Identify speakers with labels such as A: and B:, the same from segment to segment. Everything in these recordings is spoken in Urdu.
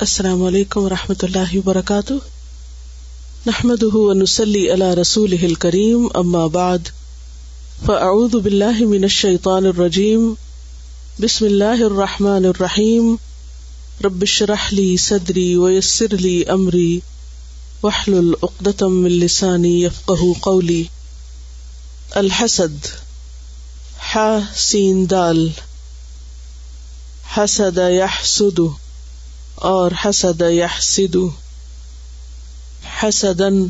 A: السلام علیکم و رحمۃ اللہ وبرکاتہ۔ نحمد ونسلی علی رسول کریم اما بعد۔ فاعوذ باللہ من الشیطان الرجیم۔ بسم اللہ الرحمٰن الرحیم۔ ربش رحلی صدری ویسر لی امری۔ وحل العقدم السانی یفقہ قولی۔ الحسد۔ ح سین دال۔ حسد یحسد اور حسد یحسد حسدن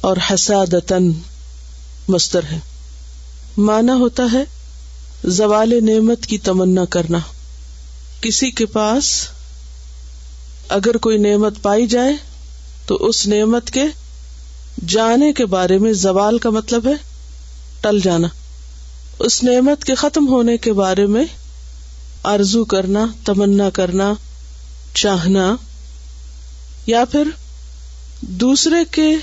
A: اور حسادتن مستر ہے۔ مانا ہوتا ہے زوال نعمت کی تمنا کرنا۔ کسی کے پاس اگر کوئی نعمت پائی جائے تو اس نعمت کے جانے کے بارے میں زوال کا مطلب ہے ٹل جانا۔ اس نعمت کے ختم ہونے کے بارے میں آرزو کرنا، تمنا کرنا چاہنا یا پھر دوسرے کے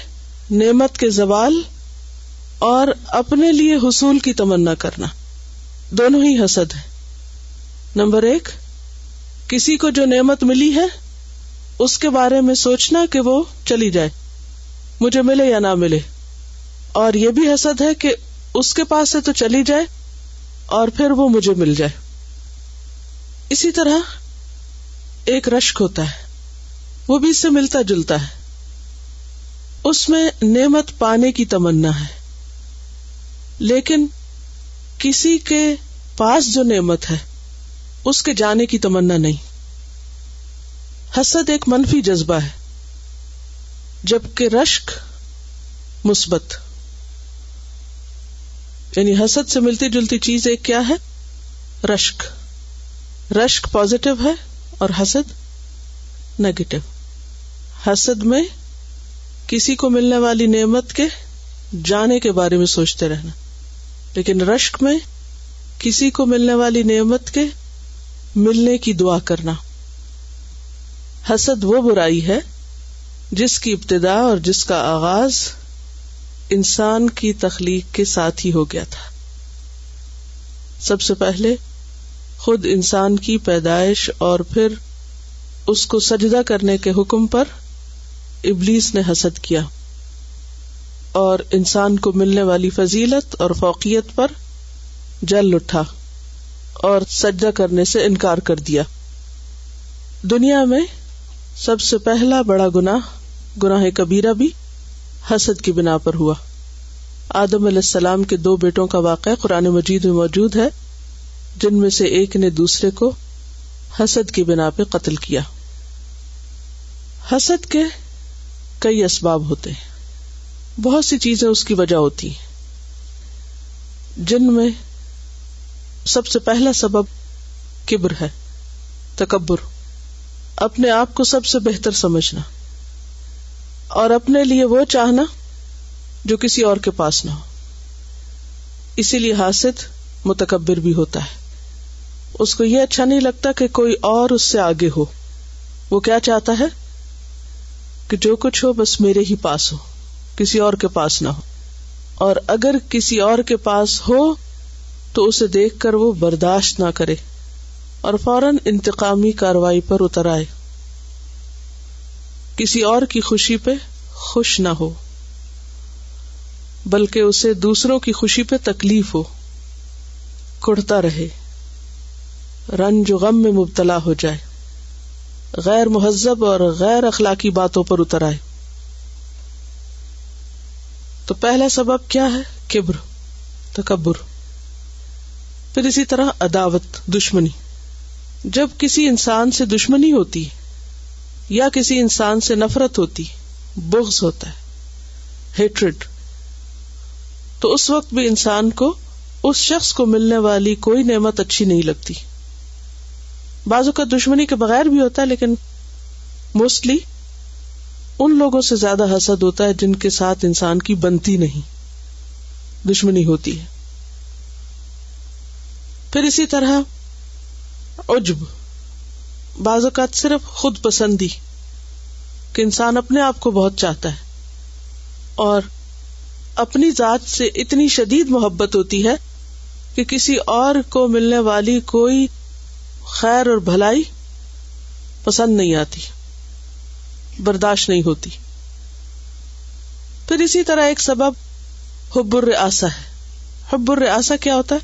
A: نعمت کے زوال اور اپنے لیے حصول کی تمنا کرنا۔ دونوں ہی حسد ہے نمبر ایک، کسی کو جو نعمت ملی ہے، اس کے بارے میں سوچنا کہ وہ چلی جائے۔ مجھے ملے یا نہ ملے۔ اور یہ بھی حسد ہے کہ اس کے پاس سے تو چلی جائے اور پھر وہ مجھے مل جائے۔ اسی طرح ایک رشک ہوتا ہے، وہ بھی اس سے ملتا جلتا ہے۔ اس میں نعمت پانے کی تمنا ہے۔ لیکن کسی کے پاس جو نعمت ہے، اس کے جانے کی تمنا نہیں۔ حسد ایک منفی جذبہ ہے، جبکہ رشک مثبت۔ یعنی حسد سے ملتی جلتی چیز ایک کیا ہے؟ رشک۔ رشک پازیٹو ہے اور حسد نیگیٹو حسد میں کسی کو ملنے والی نعمت کے جانے کے بارے میں سوچتے رہنا، لیکن رشک میں کسی کو ملنے والی نعمت کے ملنے کی دعا کرنا۔ حسد وہ برائی ہے جس کی ابتدا اور جس کا آغاز انسان کی تخلیق کے ساتھ ہی ہو گیا تھا۔ سب سے پہلے خود انسان کی پیدائش اور پھر اس کو سجدہ کرنے کے حکم پر ابلیس نے حسد کیا اور انسان کو ملنے والی فضیلت اور فوقیت پر جل اٹھا اور سجدہ کرنے سے انکار کر دیا۔ دنیا میں سب سے پہلا بڑا گنا گناہ کبیرہ بھی حسد کی بنا پر ہوا۔ آدم علیہ السلام کے دو بیٹوں کا واقعہ قرآن مجید میں موجود ہے۔ جن میں سے ایک نے دوسرے کو حسد کی بنا پہ قتل کیا۔ حسد کے کئی اسباب ہوتے ہیں۔ بہت سی چیزیں اس کی وجہ ہوتی ہیں۔ جن میں سب سے پہلا سبب کبر ہے۔ تکبر۔ اپنے آپ کو سب سے بہتر سمجھنا۔ اور اپنے لیے وہ چاہنا جو کسی اور کے پاس نہ ہو۔ اسی لیے حاصل متکبر بھی ہوتا ہے۔ اس کو یہ اچھا نہیں لگتا کہ کوئی اور اس سے آگے ہو۔ وہ کیا چاہتا ہے؟ کہ جو کچھ ہو بس میرے ہی پاس ہو، کسی اور کے پاس نہ ہو۔ اور اگر کسی اور کے پاس ہو تو اسے دیکھ کر وہ برداشت نہ کرے اور فوراً انتقامی کاروائی پر اتر آئے۔ کسی اور کی خوشی پہ خوش نہ ہو، بلکہ اسے دوسروں کی خوشی پہ تکلیف ہو، کڑتا رہے۔ رنج غم میں مبتلا ہو جائے، غیر مہذب اور غیر اخلاقی باتوں پر اتر آئے۔ تو پہلا سبب کیا ہے؟ کبر، تکبر۔ پھر اسی طرح عداوت، دشمنی۔ جب کسی انسان سے دشمنی ہوتی، یا کسی انسان سے نفرت ہوتی، بغض ہوتا ہے ہیٹریڈ تو اس وقت بھی انسان کو، اس شخص کو ملنے والی کوئی نعمت اچھی نہیں لگتی۔ بازو کا دشمنی کے بغیر بھی ہوتا ہے، لیکن موسٹلی ان لوگوں سے زیادہ حسد ہوتا ہے جن کے ساتھ انسان کی بنتی نہیں، دشمنی ہوتی ہے۔ پھر اسی طرح عجب بعض اوقات صرف خود پسندی کہ انسان اپنے آپ کو بہت چاہتا ہے اور اپنی ذات سے اتنی شدید محبت ہوتی ہے کہ کسی اور کو ملنے والی کوئی خیر اور بھلائی پسند نہیں آتی، برداشت نہیں ہوتی۔ پھر اسی طرح ایک سبب حب الرئاسہ ہے۔ حب الرئاسہ کیا ہوتا ہے؟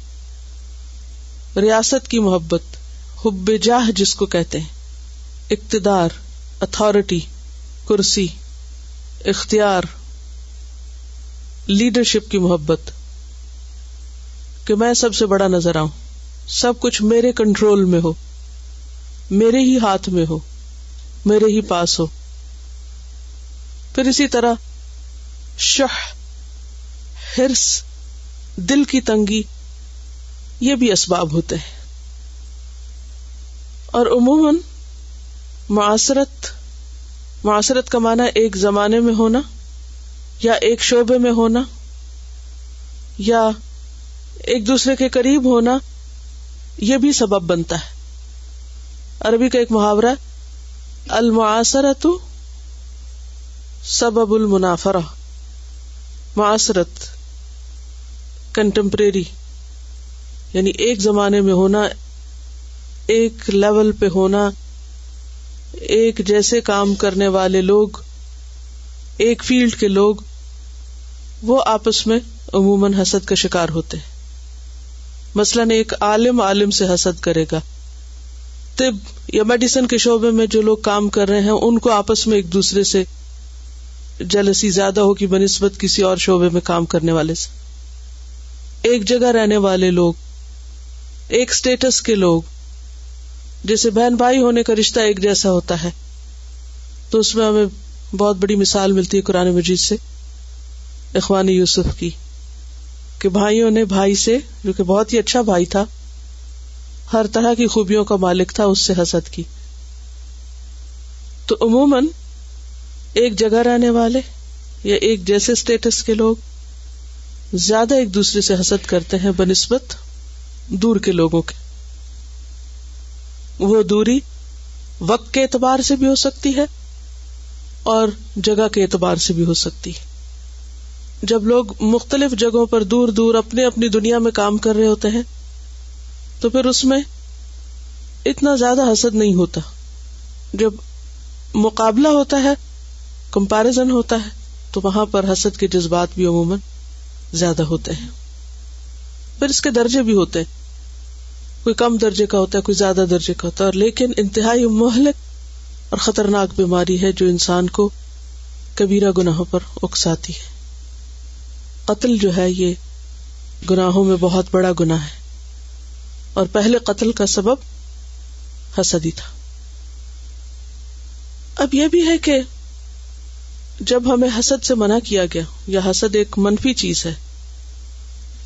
A: ریاست کی محبت، حب جاہ جس کو کہتے ہیں۔ اقتدار اتارٹی کرسی، اختیار لیڈرشپ کی محبت۔ کہ میں سب سے بڑا نظر آؤں۔ سب کچھ میرے کنٹرول میں ہو، میرے ہی ہاتھ میں ہو، میرے ہی پاس ہو۔ پھر اسی طرح شہ ہرس دل کی تنگی، یہ بھی اسباب ہوتے ہیں۔ اور عموماً معاشرت معاشرت کا معنی ایک زمانے میں ہونا یا ایک شعبے میں ہونا یا ایک دوسرے کے قریب ہونا یہ بھی سبب بنتا ہے۔ عربی کا ایک محاورہ المعاصرت سبب المنافرہ۔ معاصرت کنٹمپریری یعنی ایک زمانے میں ہونا، ایک لیول پہ ہونا، ایک جیسے کام کرنے والے لوگ، ایک فیلڈ کے لوگ، وہ آپس میں عموماً حسد کا شکار ہوتے ہیں۔ مثلاً ایک عالم عالم سے حسد کرے گا۔ طب یا میڈیسن کے شعبے میں جو لوگ کام کر رہے ہیں، ان کو آپس میں ایک دوسرے سے جلسی زیادہ ہوگی بنسبت کسی اور شعبے میں کام کرنے والے سے۔ ایک جگہ رہنے والے لوگ، ایک اسٹیٹس کے لوگ، جیسے بہن بھائی ہونے کا رشتہ ایک جیسا ہوتا ہے۔ تو اس میں ہمیں بہت بڑی مثال ملتی ہے قرآن مجید سے اخوان یوسف کی۔ کہ بھائیوں نے بھائی سے، جو کہ بہت ہی اچھا بھائی تھا، ہر طرح کی خوبیوں کا مالک تھا اس سے حسد کی۔ تو عموماً ایک جگہ رہنے والے یا ایک جیسے اسٹیٹس کے لوگ زیادہ ایک دوسرے سے حسد کرتے ہیں بنسبت دور کے لوگوں کے۔ وہ دوری وقت کے اعتبار سے بھی ہو سکتی ہے اور جگہ کے اعتبار سے بھی ہو سکتی ہے۔ جب لوگ مختلف جگہوں پر دور دور اپنے اپنی دنیا میں کام کر رہے ہوتے ہیں، تو پھر اس میں اتنا زیادہ حسد نہیں ہوتا۔ جب مقابلہ ہوتا ہے کمپیرزن ہوتا ہے، تو وہاں پر حسد کے جذبات بھی عموماً زیادہ ہوتے ہیں۔ پھر اس کے درجے بھی ہوتے ہیں۔ کوئی کم درجے کا ہوتا ہے، کوئی زیادہ درجے کا ہوتا ہے۔ اور لیکن انتہائی مہلک اور خطرناک بیماری ہے جو انسان کو کبیرہ گناہوں پر اکساتی ہے۔ قتل جو ہے یہ گناہوں میں بہت بڑا گناہ ہے۔ اور پہلے قتل کا سبب حسد ہی تھا۔ اب یہ بھی ہے کہ جب ہمیں حسد سے منع کیا گیا یا حسد ایک منفی چیز ہے،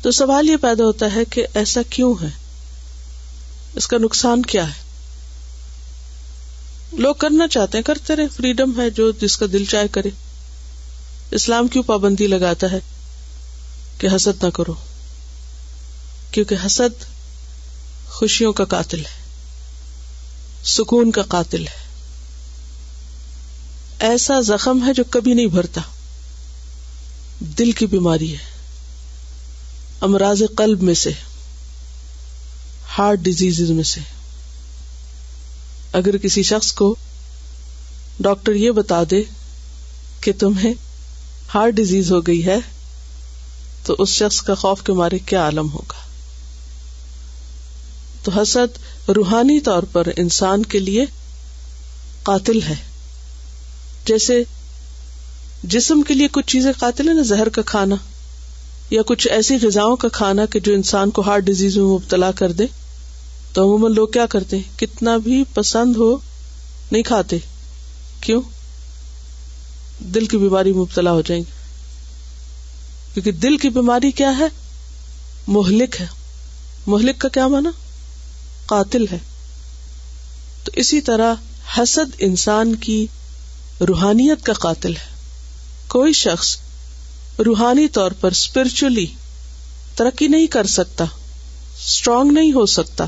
A: تو سوال یہ پیدا ہوتا ہے کہ ایسا کیوں ہے؟ اس کا نقصان کیا ہے؟ لوگ کرنا چاہتے ہیں، کرتے رہے، فریڈم ہے جو جس کا دل چائے کرے۔ اسلام کیوں پابندی لگاتا ہے؟ کہ حسد نہ کرو، کیونکہ حسد خوشیوں کا قاتل ہے، سکون کا قاتل ہے۔ ایسا زخم ہے جو کبھی نہیں بھرتا۔ دل کی بیماری ہے۔ امراض قلب میں سے، ہارٹ ڈیزیز میں سے۔ اگر کسی شخص کو ڈاکٹر یہ بتا دے کہ تمہیں ہارٹ ڈیزیز ہو گئی ہے تو اس شخص کا خوف کے مارے کیا عالم ہوگا؟ تو حسد روحانی طور پر انسان کے لیے قاتل ہے۔ جیسے جسم کے لیے کچھ چیزیں قاتل ہے نا زہر کا کھانا، یا کچھ ایسی غذاؤں کا کھانا کہ جو انسان کو ہارٹ ڈیزیز میں مبتلا کر دے۔ تو عموماً لوگ کیا کرتے ہیں؟ کتنا بھی پسند ہو، نہیں کھاتے۔ کیوں؟ دل کی بیماری مبتلا ہو جائیں گے کیونکہ دل کی بیماری کیا ہے؟ مہلک ہے۔ مہلک کا کیا مانا قاتل ہے۔ تو اسی طرح حسد انسان کی روحانیت کا قاتل ہے۔ کوئی شخص روحانی طور پر اسپرچلی ترقی نہیں کر سکتا اسٹرانگ نہیں ہو سکتا،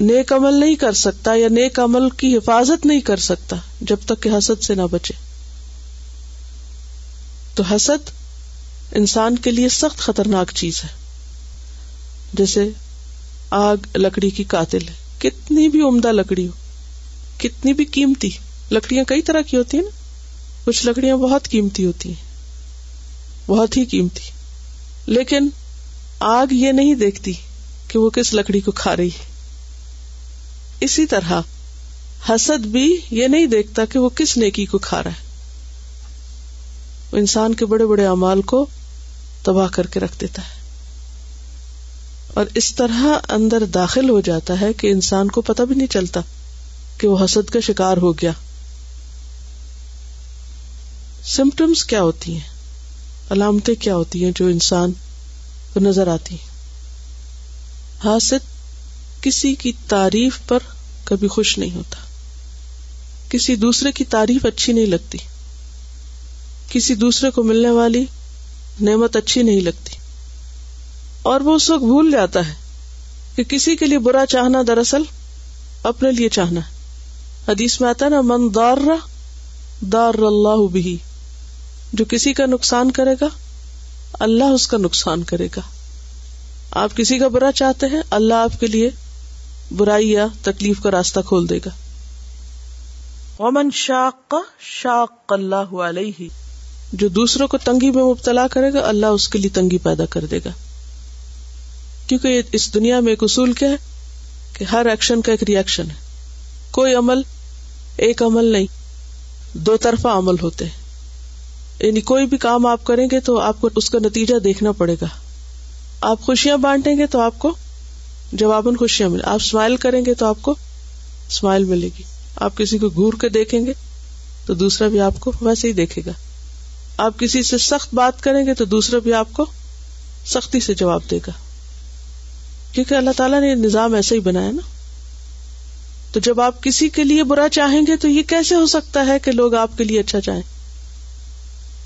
A: نیک عمل نہیں کر سکتا یا نیک عمل کی حفاظت نہیں کر سکتا جب تک کہ حسد سے نہ بچے۔ تو حسد انسان کے لیے سخت خطرناک چیز ہے۔ جیسے آگ لکڑی کی قاتل ہے۔ کتنی بھی عمدہ لکڑی ہو، کتنی بھی قیمتی، لکڑیاں کئی طرح کی ہوتی ہیں نا۔ کچھ لکڑیاں بہت قیمتی ہوتی ہیں، بہت ہی قیمتی۔ لیکن آگ یہ نہیں دیکھتی کہ وہ کس لکڑی کو کھا رہی ہے۔ اسی طرح حسد بھی یہ نہیں دیکھتا کہ وہ کس نیکی کو کھا رہا ہے۔ انسان کے بڑے بڑے امال کو تباہ کر کے رکھ دیتا ہے۔ اور اس طرح اندر داخل ہو جاتا ہے کہ انسان کو پتہ بھی نہیں چلتا کہ وہ حسد کا شکار ہو گیا۔ سمٹمس کیا ہوتی ہیں؟ علامتیں کیا ہوتی ہیں جو انسان کو نظر آتی ہیں؟ حاسد کسی کی تعریف پر کبھی خوش نہیں ہوتا۔ کسی دوسرے کی تعریف اچھی نہیں لگتی۔ کسی دوسرے کو ملنے والی نعمت اچھی نہیں لگتی۔ اور وہ اس وقت بھول جاتا ہے کہ کسی کے لیے برا چاہنا دراصل اپنے لیے چاہنا ہے۔ حدیث میں آتا ہے نا، من دار دار اللہ بھی جو کسی کا نقصان کرے گا، اللہ اس کا نقصان کرے گا۔ آپ کسی کا برا چاہتے ہیں، اللہ آپ کے لیے برائی یا تکلیف کا راستہ کھول دے گا۔ ومن شاق شاق اللہ علیہ جو دوسروں کو تنگی میں مبتلا کرے گا، اللہ اس کے لیے تنگی پیدا کر دے گا۔ کیونکہ اس دنیا میں ایک اصول کیا ہے کہ ہر ایکشن کا ایک ریئیکشن ہے۔ کوئی عمل، ایک عمل نہیں، دو طرفہ عمل ہوتے ہیں۔ یعنی کوئی بھی کام آپ کریں گے تو آپ کو اس کا نتیجہ دیکھنا پڑے گا۔ آپ خوشیاں بانٹیں گے تو آپ کو جواباً خوشیاں ملے آپ اسمائل کریں گے تو آپ کو اسمائل ملے گی۔ آپ کسی کو گور کے دیکھیں گے تو دوسرا بھی آپ کو ویسے ہی دیکھے گا۔ آپ کسی سے سخت بات کریں گے تو دوسرا بھی آپ کو سختی سے جواب دے گا۔ کیونکہ اللہ تعالیٰ نے نظام ایسا ہی بنایا نا۔ تو جب آپ کسی کے لیے برا چاہیں گے تو یہ کیسے ہو سکتا ہے کہ لوگ آپ کے لیے اچھا چاہیں؟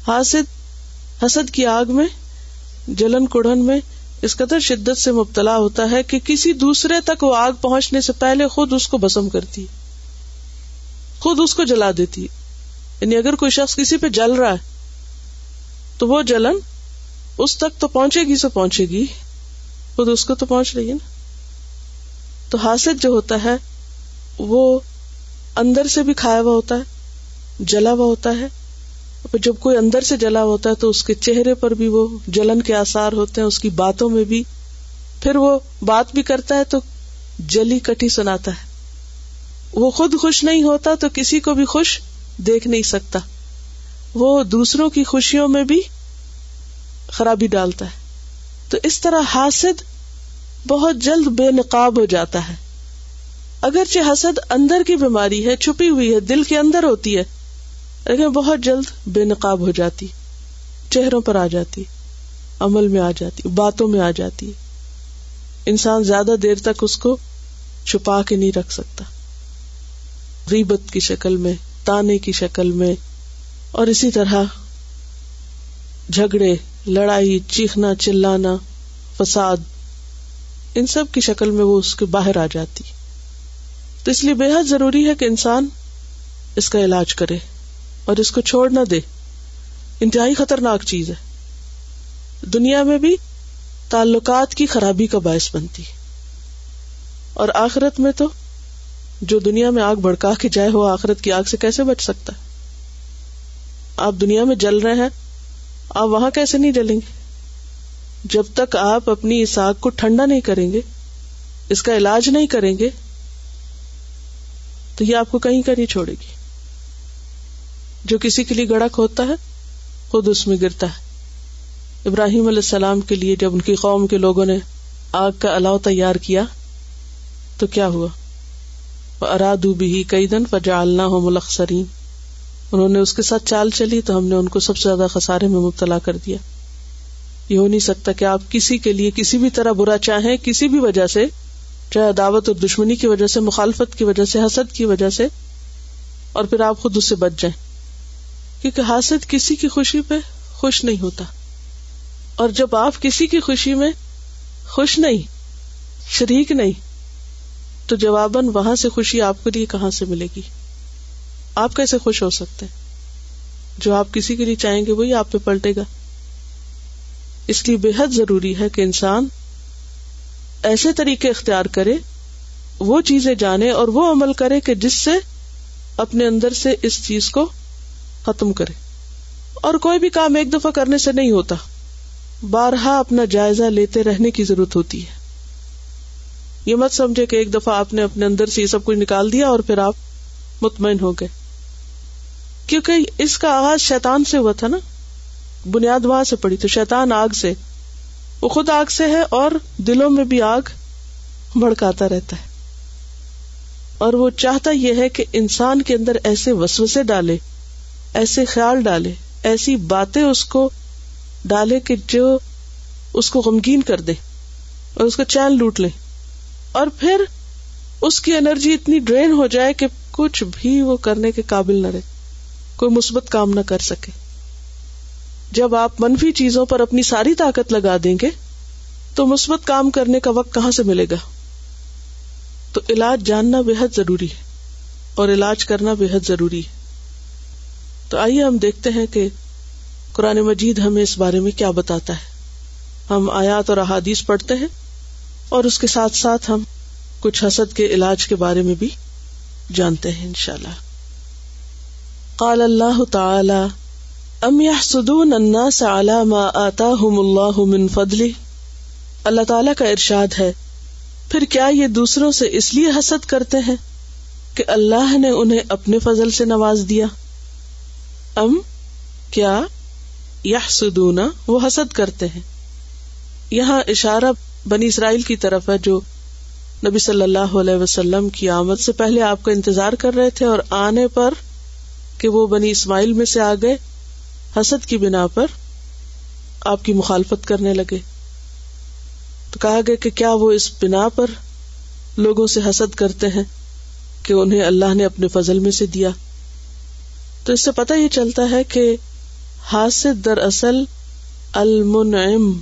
A: حاسد، حسد کی آگ میں، جلن کڑن میں اس قدر شدت سے مبتلا ہوتا ہے کہ کسی دوسرے تک وہ آگ پہنچنے سے پہلے خود اس کو بسم کرتی خود اس کو جلا دیتی یعنی اگر کوئی شخص کسی پہ جل رہا ہے تو وہ جلن اس تک تو پہنچے گی سو پہنچے گی خود اس کو تو پہنچ رہی ہے نا۔ تو حاصل جو ہوتا ہے، وہ اندر سے بھی کھایا ہوا ہوتا ہے، جلا ہوا ہوتا ہے۔ جب کوئی اندر سے جلا ہوا ہوتا ہے تو اس کے چہرے پر بھی وہ جلن کے آسار ہوتے ہیں، اس کی باتوں میں بھی۔ پھر وہ بات بھی کرتا ہے تو جلی کٹی سناتا ہے۔ وہ خود خوش نہیں ہوتا تو کسی کو بھی خوش دیکھ نہیں سکتا۔ وہ دوسروں کی خوشیوں میں بھی خرابی ڈالتا ہے۔ تو اس طرح حاسد بہت جلد بے نقاب ہو جاتا ہے۔ اگرچہ حسد اندر کی بیماری ہے، چھپی ہوئی ہے، دل کے اندر ہوتی ہے، لیکن بہت جلد بے نقاب ہو جاتی، چہروں پر آ جاتی، عمل میں آ جاتی، باتوں میں آ جاتی۔ انسان زیادہ دیر تک اس کو چھپا کے نہیں رکھ سکتا۔ ریبت کی شکل میں، تانے کی شکل میں اور اسی طرح جھگڑے، لڑائی، چیخنا، چلانا، فساد، ان سب کی شکل میں وہ اس کے باہر آ جاتی۔ تو اس لیے بے حد ضروری ہے کہ انسان اس کا علاج کرے اور اس کو چھوڑ نہ دے۔ انتہائی خطرناک چیز ہے۔ دنیا میں بھی تعلقات کی خرابی کا باعث بنتی۔ اور آخرت میں تو جو دنیا میں آگ بڑکا کے جائے ہو، آخرت کی آگ سے کیسے بچ سکتا؟ ہے آپ دنیا میں جل رہے ہیں، آپ وہاں کیسے نہیں جلیں گے؟ جب تک آپ اپنی اس آگ کو ٹھنڈا نہیں کریں گے، اس کا علاج نہیں کریں گے، تو یہ آپ کو کہیں کا نہیں چھوڑے گی۔ جو کسی کے لیے گڑا کھودتا ہے، خود اس میں گرتا ہے۔ ابراہیم علیہ السلام کے لیے جب ان کی قوم کے لوگوں نے آگ کا الاؤ تیار کیا، تو کیا ہوا؟ ارادو بھی کئی دن فجالنا ہو ملخصرین انہوں نے اس کے ساتھ چال چلی تو ہم نے ان کو سب سے زیادہ خسارے میں مبتلا کر دیا۔ یہ ہو نہیں سکتا کہ آپ کسی کے لیے کسی بھی طرح برا چاہیں، کسی بھی وجہ سے، چاہے دعوت اور دشمنی کی وجہ سے، مخالفت کی وجہ سے، حسد کی وجہ سے، اور پھر آپ خود اس سے بچ جائیں۔ کیونکہ حاسد کسی کی خوشی پہ خوش نہیں ہوتا۔ اور جب آپ کسی کی خوشی میں خوش نہیں، شریک نہیں، تو جواباً وہاں سے خوشی آپ کے لیے کہاں سے ملے گی؟ آپ کیسے خوش ہو سکتے جو آپ کسی کے لیے چاہیں گے وہی آپ پہ پلٹے گا۔ اس لیے بے حد ضروری ہے کہ انسان ایسے طریقے اختیار کرے، وہ چیزیں جانے اور وہ عمل کرے کہ جس سے اپنے اندر سے اس چیز کو ختم کرے۔ اور کوئی بھی کام ایک دفعہ کرنے سے نہیں ہوتا۔ بارہا اپنا جائزہ لیتے رہنے کی ضرورت ہوتی ہے۔ یہ مت سمجھے کہ ایک دفعہ آپ نے اپنے اندر سے یہ سب کچھ نکال دیا اور پھر آپ مطمئن ہو گئے۔ کیونکہ اس کا آغاز شیطان سے ہوا تھا نا۔ بنیاد وہاں سے پڑی تو شیطان آگ سے۔ وہ خود آگ سے ہے اور دلوں میں بھی آگ بھڑکاتا رہتا ہے۔ اور وہ چاہتا یہ ہے کہ انسان کے اندر ایسے وسوسے ڈالے، ایسے خیال ڈالے، ایسی باتیں اس کو ڈالے کہ جو اس کو غمگین کر دے اور اس کا چین لوٹ لے۔ اور پھر اس کی انرجی اتنی ڈرین ہو جائے کہ کچھ بھی وہ کرنے کے قابل نہ رہے۔ کوئی مثبت کام نہ کر سکے۔ جب آپ منفی چیزوں پر اپنی ساری طاقت لگا دیں گے، تو مثبت کام کرنے کا وقت کہاں سے ملے گا؟ تو علاج جاننا بے حد ضروری ہے اور علاج کرنا بے حد ضروری ہے۔ تو آئیے ہم دیکھتے ہیں کہ قرآن مجید ہمیں اس بارے میں کیا بتاتا ہے۔ ہم آیات اور احادیث پڑھتے ہیں اور اس کے ساتھ ساتھ ہم کچھ حسد کے علاج کے بارے میں بھی جانتے ہیں انشاءاللہ۔ قال اللہ تعالی، ام يحسدون الناس على ما آتاهم الله من فضله اللہ تعالی کا ارشاد ہے، پھر کیا یہ دوسروں سے اس لیے حسد کرتے ہیں کہ اللہ نے انہیں اپنے فضل سے نواز دیا؟ ام کیا یحسدون وہ حسد کرتے ہیں؟ یہاں اشارہ بنی اسرائیل کی طرف ہے جو نبی صلی اللہ علیہ وسلم کی آمد سے پہلے آپ کا انتظار کر رہے تھے اور آنے پر کہ وہ بنی اسماعیل میں سے آ گئے، حسد کی بنا پر آپ کی مخالفت کرنے لگے۔ تو کہا گیا کہ کیا وہ اس بنا پر لوگوں سے حسد کرتے ہیں کہ انہیں اللہ نے اپنے فضل میں سے دیا؟ تو اس سے پتہ یہ چلتا ہے کہ حاسد دراصل المنعم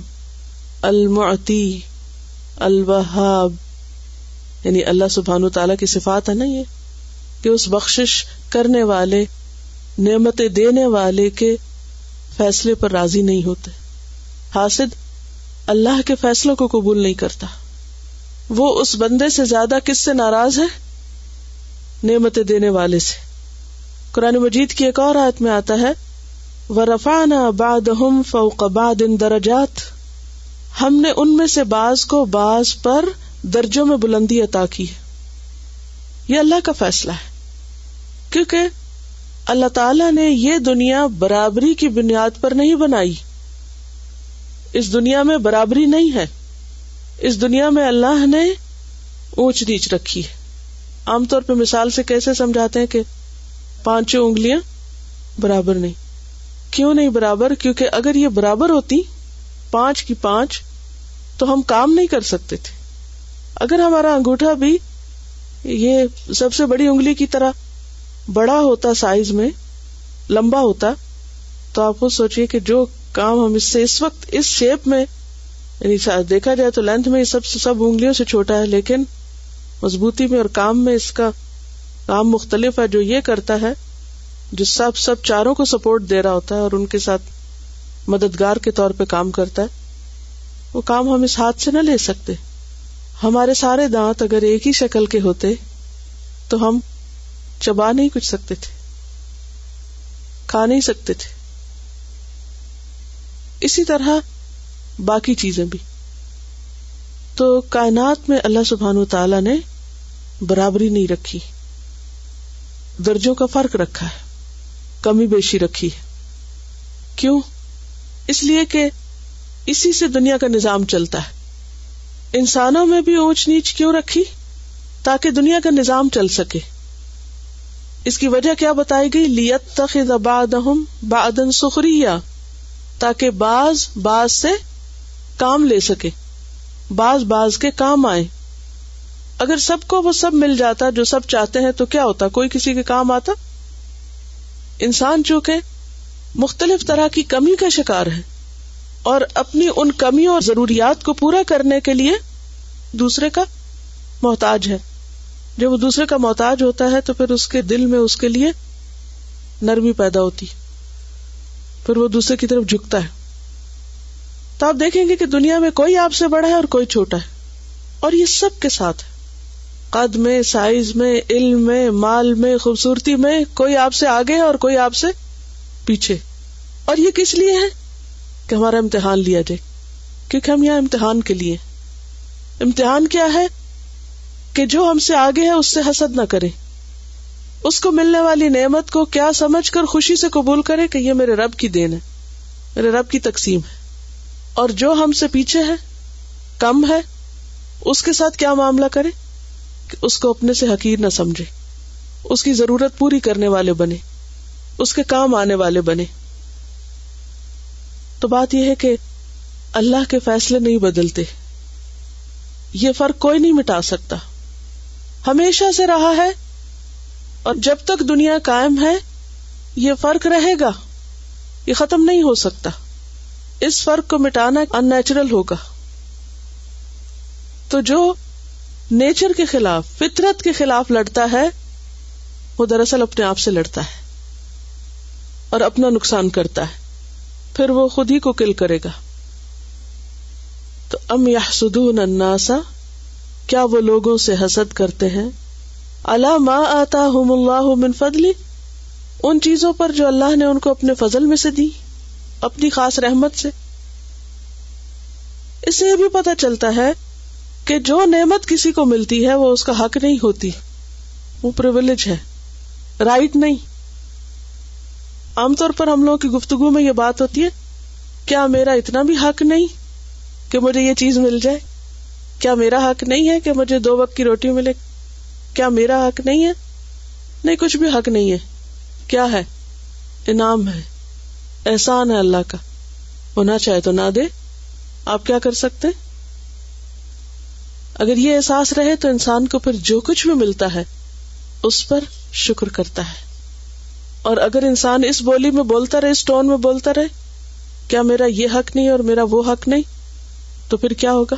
A: المعتی الوہاب یعنی اللہ سبحان تعالی کی صفات ہے نا یہ، کہ اس بخش کرنے والے نعمت دینے والے کے فیصلے پر راضی نہیں ہوتے۔ حاسد اللہ کے فیصلوں کو قبول نہیں کرتا۔ وہ اس بندے سے زیادہ کس سے ناراض ہے؟ نعمت دینے والے سے۔ قرآن مجید کی ایک اور آیت میں آتا ہے وہ رفانہ فوق باد ان درجات۔ ہم نے ان میں سے بعض کو بعض پر درجوں میں بلندی عطا کی ہے۔ یہ اللہ کا فیصلہ ہے۔ کیونکہ اللہ تعالی نے یہ دنیا برابری کی بنیاد پر نہیں بنائی۔ اس دنیا میں برابری نہیں ہے۔ اس دنیا میں اللہ نے اونچ نیچ رکھی ہے۔ عام طور پہ مثال سے کیسے سمجھاتے ہیں کہ پانچوں انگلیاں برابر نہیں۔ کیوں نہیں برابر؟ کیونکہ اگر یہ برابر ہوتی، پانچ کی پانچ، تو ہم کام نہیں کر سکتے تھے۔ اگر ہمارا انگوٹھا بھی یہ سب سے بڑی انگلی کی طرح بڑا ہوتا سائز میں، لمبا ہوتا، تو آپ کو سوچیے کہ جو کام ہم اس سے اس وقت، اس شیپ میں یعنی دیکھا جائے تو لینتھ میں سب سب انگلیوں سے چھوٹا ہے، لیکن مضبوطی میں اور کام میں اس کا کام مختلف ہے، جو یہ کرتا ہے، جو سب سب چاروں کو سپورٹ دے رہا ہوتا ہے اور ان کے ساتھ مددگار کے طور پہ کام کرتا ہے، وہ کام ہم اس ہاتھ سے نہ لے سکتے۔ ہمارے سارے دانت اگر ایک ہی شکل کے ہوتے، تو ہم چبا نہیں کچھ سکتے تھے، کھا نہیں سکتے تھے۔ اسی طرح باقی چیزیں بھی۔ تو کائنات میں اللہ سبحان تعالی نے برابری نہیں رکھی۔ درجوں کا فرق رکھا ہے، کمی بیشی رکھی ہے۔ کیوں؟ اس لیے کہ اسی سے دنیا کا نظام چلتا ہے۔ انسانوں میں بھی اونچ نیچ کیوں رکھی؟ تاکہ دنیا کا نظام چل سکے۔ اس کی وجہ کیا بتائی گئی؟ لیت بادن سخری تاکہ باز باز سے کام لے سکے باز باز کے کام آئے۔ اگر سب کو وہ سب مل جاتا جو سب چاہتے ہیں، تو کیا ہوتا؟ کوئی کسی کے کام آتا؟ انسان چونکہ مختلف طرح کی کمی کا شکار ہے اور اپنی ان کمیوں اور ضروریات کو پورا کرنے کے لیے دوسرے کا محتاج ہے۔ جب وہ دوسرے کا محتاج ہوتا ہے تو پھر اس کے دل میں اس کے لیے نرمی پیدا ہوتی پھر وہ دوسرے کی طرف جھکتا ہے۔ تو آپ دیکھیں گے کہ دنیا میں کوئی آپ سے بڑا ہے اور کوئی چھوٹا ہے۔ اور یہ سب کے ساتھ ہے۔ قد میں، سائز میں، علم میں، مال میں، خوبصورتی میں کوئی آپ سے آگے ہے اور کوئی آپ سے پیچھے۔ اور یہ کس لیے ہے؟ کہ ہمارا امتحان لیا جائے۔ کیونکہ ہم یہاں امتحان کے لیے امتحان کیا ہے؟ کہ جو ہم سے آگے ہے اس سے حسد نہ کرے۔ اس کو ملنے والی نعمت کو کیا سمجھ کر خوشی سے قبول کرے کہ یہ میرے رب کی دین ہے، میرے رب کی تقسیم ہے۔ اور جو ہم سے پیچھے ہے، کم ہے، اس کے ساتھ کیا معاملہ کرے؟ کہ اس کو اپنے سے حقیر نہ سمجھے۔ اس کی ضرورت پوری کرنے والے بنے۔ اس کے کام آنے والے بنے۔ تو بات یہ ہے کہ اللہ کے فیصلے نہیں بدلتے۔ یہ فرق کوئی نہیں مٹا سکتا۔ ہمیشہ سے رہا ہے اور جب تک دنیا قائم ہے، یہ فرق رہے گا۔ یہ ختم نہیں ہو سکتا۔ اس فرق کو مٹانا ان نیچرل ہوگا۔ تو جو نیچر کے خلاف، فطرت کے خلاف لڑتا ہے، وہ دراصل اپنے آپ سے لڑتا ہے اور اپنا نقصان کرتا ہے۔ پھر وہ خود ہی کو کل کرے گا۔ تو ام یا سدون اناسا کیا وہ لوگوں سے حسد کرتے ہیں؟ اللہ ما آتا ہم اللہ من فضلی ان چیزوں پر جو اللہ نے ان کو اپنے فضل میں سے دی، اپنی خاص رحمت سے۔ اس سے یہ بھی پتا چلتا ہے کہ جو نعمت کسی کو ملتی ہے، وہ اس کا حق نہیں ہوتی۔ وہ پرولیج ہے رائٹ نہیں۔ عام طور پر ہم لوگوں کی گفتگو میں یہ بات ہوتی ہے، کیا میرا اتنا بھی حق نہیں کہ مجھے یہ چیز مل جائے؟ کیا میرا حق نہیں ہے کہ مجھے دو وقت کی روٹی ملے؟ کیا میرا حق نہیں ہے؟ نہیں، کچھ بھی حق نہیں ہے۔ کیا ہے؟ انعام ہے۔ احسان ہے اللہ کا۔ ہونا چاہے تو نہ دے۔ آپ کیا کر سکتے؟ اگر یہ احساس رہے تو انسان کو پھر جو کچھ بھی ملتا ہے، اس پر شکر کرتا ہے۔ اور اگر انسان اس بولی میں بولتا رہے، اس ٹون میں بولتا رہے، کیا میرا یہ حق نہیں اور میرا وہ حق نہیں؟ تو پھر کیا ہوگا؟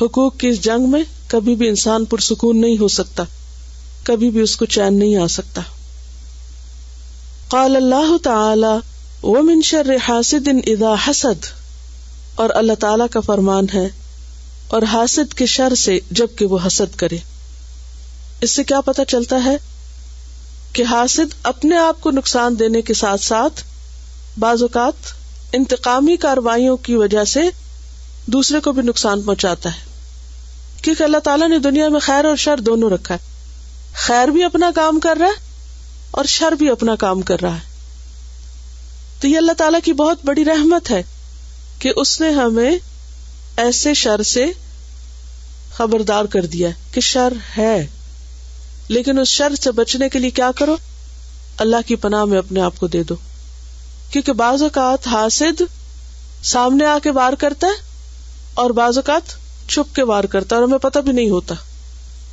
A: حقوق کی اس جنگ میں کبھی بھی انسان پرسکون نہیں ہو سکتا، کبھی بھی اس کو چین نہیں آ سکتا۔ قال اللہ تعالی، ومن شر حاسد اذا حسد۔ اور اللہ تعالی کا فرمان ہے، اور حاسد کے شر سے جبکہ وہ حسد کرے۔ اس سے کیا پتا چلتا ہے کہ حاسد اپنے آپ کو نقصان دینے کے ساتھ ساتھ بعض اوقات انتقامی کاروائیوں کی وجہ سے دوسرے کو بھی نقصان پہنچاتا ہے۔ کیونکہ اللہ تعالیٰ نے دنیا میں خیر اور شر دونوں رکھا ہے۔ خیر بھی اپنا کام کر رہا ہے اور شر بھی اپنا کام کر رہا ہے۔ تو یہ اللہ تعالیٰ کی بہت بڑی رحمت ہے کہ اس نے ہمیں ایسے شر سے خبردار کر دیا کہ شر ہے۔ لیکن اس شر سے بچنے کے لیے کیا کرو؟ اللہ کی پناہ میں اپنے آپ کو دے دو۔ کیونکہ بعض اوقات حاسد سامنے آ کے وار کرتا ہے اور بعض اوقات چھپ کے وار کرتا ہے اور ہمیں پتہ بھی نہیں ہوتا۔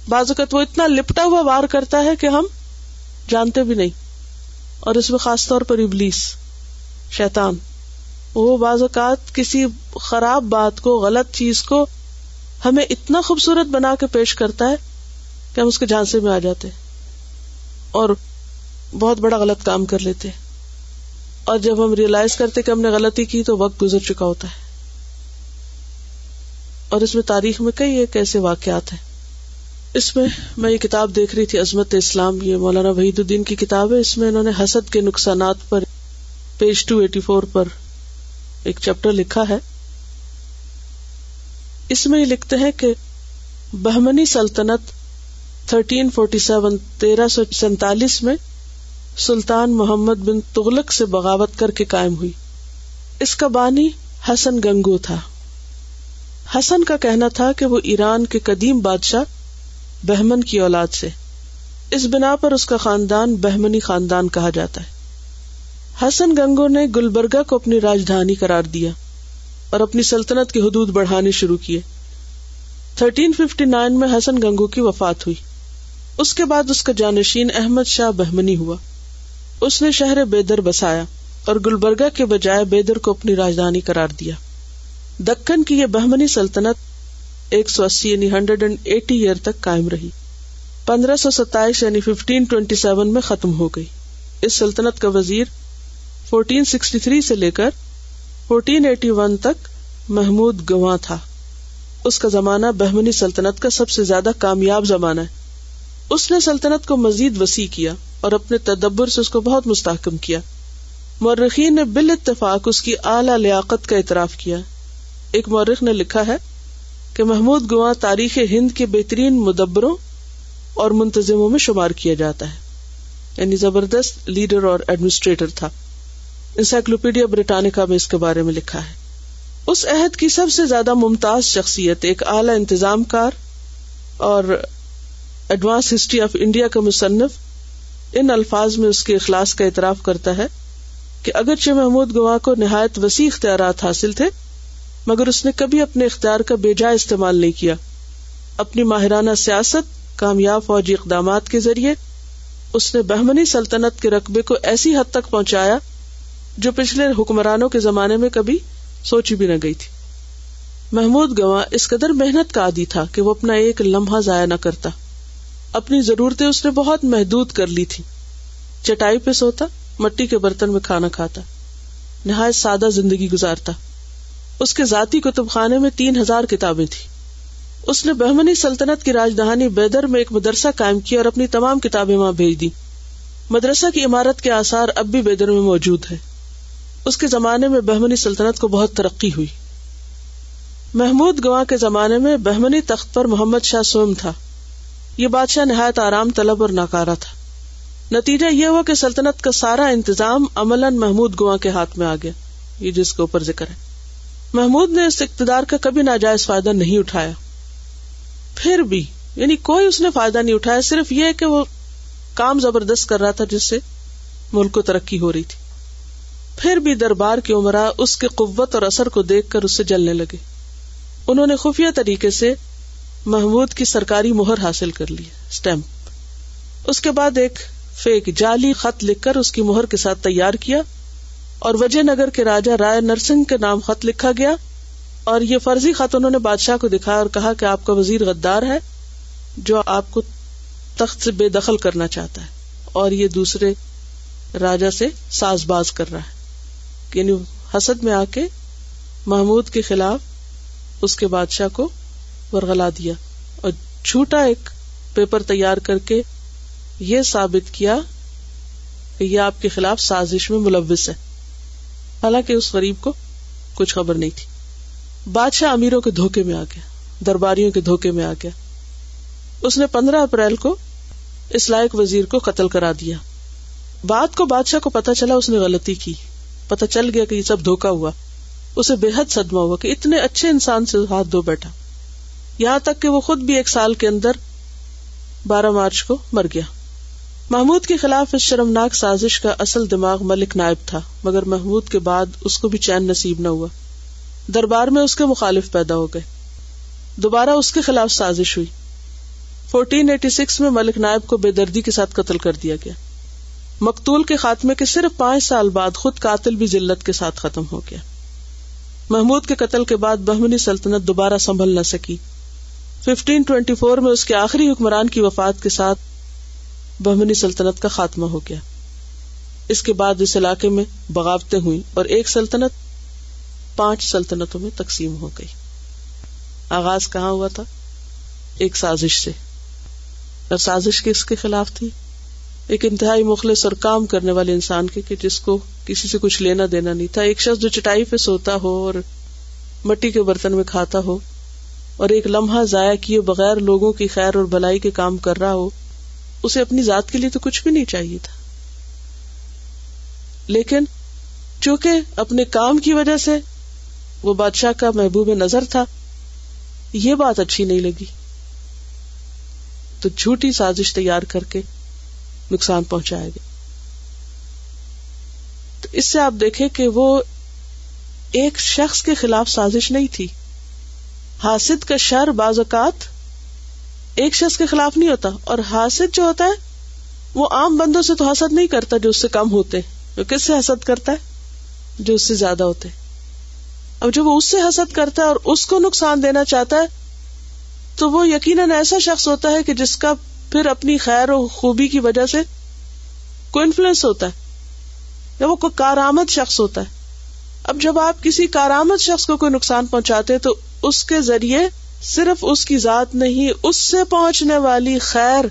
A: بعض اوقات وہ اتنا لپٹا ہوا وار کرتا ہے کہ ہم جانتے بھی نہیں۔ اور اس میں خاص طور پر ابلیس، شیطان۔ وہ بعض اوقات کسی خراب بات کو، غلط چیز کو ہمیں اتنا خوبصورت بنا کے پیش کرتا ہے کہ ہم اس کے جھانسے میں آ جاتے اور بہت بڑا غلط کام کر لیتے اور جب ہم ریئلائز کرتے کہ ہم نے غلطی کی تو وقت گزر چکا ہوتا ہے۔ اور اس میں تاریخ میں کئی ایک ایسے واقعات ہیں۔ اس میں میں یہ کتاب دیکھ رہی تھی، عظمت اسلام، یہ مولانا وحید الدین کی کتاب ہے۔ اس میں انہوں نے حسد کے نقصانات پر پیج ٹو ایٹی فور پر ایک چیپٹر لکھا ہے۔ اس میں یہ لکھتے ہیں کہ بہمنی سلطنت تھرٹین فورٹی سیون تیرہ سو سینتالیس میں سلطان محمد بن تغلق سے بغاوت کر کے قائم ہوئی۔ اس کا بانی حسن گنگو تھا۔ حسن کا کہنا تھا کہ وہ ایران کے قدیم بادشاہ بہمن کی اولاد سے۔ اس بنا پر اس کا خاندان بہمنی خاندان کہا جاتا ہے۔ حسن گنگو نے گلبرگہ کو اپنی راجدھانی قرار دیا اور اپنی سلطنت کی حدود بڑھانے شروع کیے۔ 1359 میں حسن گنگو کی وفات ہوئی۔ اس کے بعد اس کا جانشین احمد شاہ بہمنی ہوا۔ اس نے شہر بیدر بسایا اور گلبرگہ کے بجائے بیدر کو اپنی راجدھانی قرار دیا۔ دکن کی یہ بہمنی سلطنت ایک سو اسی یعنی ہنڈریڈ اینڈ ایٹی ایئر تک قائم رہی۔ پندرہ سو ستائیس یعنی ففٹین ٹوینٹی سیون میں ختم ہو گئی۔ اس سلطنت کا وزیر 1463 سے لے کر 1481 تک محمود گواں تھا۔ اس کا زمانہ بہمنی سلطنت کا سب سے زیادہ کامیاب زمانہ ہے۔ اس نے سلطنت کو مزید وسیع کیا اور اپنے تدبر سے اس کو بہت مستحکم کیا۔ مورخین نے بال اتفاق اس کی اعلی لیاقت کا اعتراف کیا۔ ایک مورخ نے لکھا ہے کہ محمود گواں تاریخ ہند کے بہترین مدبروں اور منتظموں میں شمار کیا جاتا ہے۔ یعنی زبردست لیڈر اور ایڈمنسٹریٹر تھا۔ انسائکلوپیڈیا برٹانیکا میں اس کے بارے میں لکھا ہے۔ اس عہد کی سب سے زیادہ ممتاز شخصیت ایک اعلی انتظام کار اور ایڈوانس ہسٹری آف انڈیا کا مصنف ان الفاظ میں اس کے اخلاص کا اعتراف کرتا ہے کہ اگرچہ محمود گواہ کو نہایت وسیع اختیارات حاصل تھے مگر اس نے کبھی اپنے اختیار کا بے جا استعمال نہیں کیا۔ اپنی ماہرانہ سیاست، کامیاب فوجی اقدامات کے ذریعے اس نے بہمنی سلطنت کے رقبے کو ایسی حد تک پہنچایا جو پچھلے حکمرانوں کے زمانے میں کبھی سوچی بھی نہ گئی تھی۔ محمود گواہ اس قدر محنت کا عادی تھا کہ وہ اپنا ایک لمحہ ضائع نہ کرتا۔ اپنی ضرورتیں اس نے بہت محدود کر لی تھی۔ چٹائی پہ سوتا، مٹی کے برتن میں کھانا کھاتا۔ نہایت سادہ زندگی گزارتا۔ اس کے ذاتی کتب خانے میں تین ہزار کتابیں تھی اس نے بہمنی سلطنت کی راجدھانی بیدر میں ایک مدرسہ قائم کیا اور اپنی تمام کتابیں وہاں بھیج دی مدرسہ کی عمارت کے آثار اب بھی بیدر میں موجود ہے اس کے زمانے میں بہمنی سلطنت کو بہت ترقی ہوئی۔ محمود گواہ کے زمانے میں بہمنی تخت پر محمد شاہ سوم تھا۔ یہ بادشاہ نہایت آرام، طلب اور ناکارا تھا۔ نتیجہ یہ ہوا کہ سلطنت کا سارا انتظام عمل محمود گواہ کے ہاتھ میں آ گیا۔ یہ جس کے اوپر ذکر ہے۔ محمود نے اس اقتدار کا کبھی ناجائز فائدہ نہیں اٹھایا۔ پھر بھی یعنی کوئی اس نے فائدہ نہیں اٹھایا، صرف یہ کہ وہ کام زبردست کر رہا تھا جس سے ملک کو ترقی ہو رہی تھی۔ پھر بھی دربار کی عمرہ اس کے قوت اور اثر کو دیکھ کر اس سے جلنے لگے۔ انہوں نے خفیہ طریقے سے محمود کی سرکاری مہر حاصل کر لی اسٹمپ اس کے بعد ایک فیک جعلی خط لکھ کر اس کی مہر کے ساتھ تیار کیا۔ اور وجے نگر کے راجا رائے نرسنگ کے نام خط لکھا گیا اور یہ فرضی خط انہوں نے بادشاہ کو دکھایا اور کہا کہ آپ کا وزیر غدار ہے جو آپ کو تخت سے بے دخل کرنا چاہتا ہے اور یہ دوسرے راجا سے ساز باز کر رہا ہے۔ یعنی حسد میں آ کے محمود کے خلاف اس کے بادشاہ کو ورگلا دیا اور چھوٹا ایک پیپر تیار کر کے یہ ثابت کیا کہ یہ آپ کے خلاف سازش میں ملوث ہے۔ حالانکہ اس غریب کو کچھ خبر نہیں تھی۔ بادشاہ امیروں کے دھوکے میں آ گیا، درباریوں کے دھوکے میں آ گیا۔ اس نے پندرہ اپریل کو اس لائق وزیر کو قتل کرا دیا۔ بات کو بادشاہ کو پتا چلا اس نے غلطی کی۔ پتا چل گیا کہ یہ سب دھوکا ہوا۔ اسے بے حد صدمہ ہوا کہ اتنے اچھے انسان سے ہاتھ دھو بیٹھا۔ یہاں تک کہ وہ خود بھی ایک سال کے اندر بارہ مارچ کو مر گیا۔ محمود کے خلاف اس شرمناک سازش کا اصل دماغ ملک نائب تھا، مگر محمود کے بعد اس کو بھی چین نصیب نہ ہوا۔ دربار میں اس کے مخالف پیدا ہو گئے۔ دوبارہ اس کے خلاف سازش ہوئی۔ فورٹین ایٹی سکس میں ملک نائب کو بے دردی کے ساتھ قتل کر دیا گیا۔ مقتول کے خاتمے کے صرف پانچ سال بعد خود قاتل بھی ذلت کے ساتھ ختم ہو گیا۔ محمود کے قتل کے بعد بہمنی سلطنت دوبارہ سنبھل نہ سکی۔ ففٹین ٹوینٹی فور میں اس کے آخری حکمران کی وفات کے ساتھ بہمنی سلطنت کا خاتمہ ہو گیا۔ اس کے بعد اس علاقے میں بغاوتیں ہوئی اور ایک سلطنت پانچ سلطنتوں میں تقسیم ہو گئی۔ آغاز کہاں ہوا تھا؟ ایک سازش سے۔ اور سازش کس کے خلاف تھی؟ ایک انتہائی مخلص اور کام کرنے والے انسان کے کہ جس کو کسی سے کچھ لینا دینا نہیں تھا۔ ایک شخص جو چٹائی پہ سوتا ہو اور مٹی کے برتن میں کھاتا ہو اور ایک لمحہ ضائع کیے بغیر لوگوں کی خیر اور بلائی کے کام کر رہا ہو۔ اسے اپنی ذات کے لیے تو کچھ بھی نہیں چاہیے تھا۔ لیکن چونکہ اپنے کام کی وجہ سے وہ بادشاہ کا محبوب نظر تھا، یہ بات اچھی نہیں لگی۔ تو جھوٹی سازش تیار کر کے نقصان پہنچایا گیا۔ تو اس سے آپ دیکھیں کہ وہ ایک شخص کے خلاف سازش نہیں تھی۔ حاسد کا شر بعض اوقات ایک شخص کے خلاف نہیں ہوتا اور حاسد جو ہوتا ہے، وہ عام بندوں سے تو حسد نہیں کرتا جو اس سے کم ہوتے۔ وہ کس سے حسد کرتا ہے؟ جو اس سے زیادہ ہوتے۔ اب جب وہ اس سے حسد کرتا ہے اور اس کو نقصان دینا چاہتا ہے، تو وہ یقیناً ایسا شخص ہوتا ہے کہ جس کا پھر اپنی خیر و خوبی کی وجہ سے کوئی انفلوئنس ہوتا ہے۔ یا وہ کوئی کارآمد شخص ہوتا ہے۔ اب جب آپ کسی کارآمد شخص کو کوئی نقصان پہنچاتے تو اس کے ذریعے صرف اس کی ذات نہیں، اس سے پہنچنے والی خیر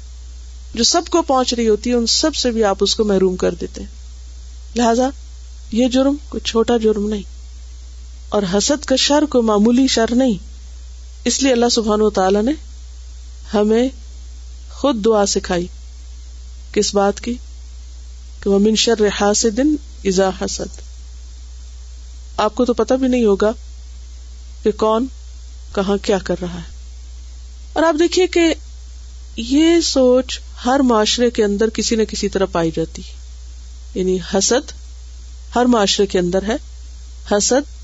A: جو سب کو پہنچ رہی ہوتی ہے، ان سب سے بھی آپ اس کو محروم کر دیتے ہیں۔ لہذا یہ جرم کوئی چھوٹا جرم نہیں، اور حسد کا شر کوئی معمولی شر نہیں۔ اس لیے اللہ سبحان و تعالی نے ہمیں خود دعا سکھائی کس بات کی کہ وہ منشر حاسدن ازا حسد۔ آپ کو تو پتا بھی نہیں ہوگا کہ کون کہاں کیا کر رہا ہے۔ اور آپ دیکھیے کہ یہ سوچ ہر معاشرے کے اندر کسی نہ کسی طرح پائی جاتی ہے۔ یعنی حسد ہر معاشرے کے اندر ہے۔ حسد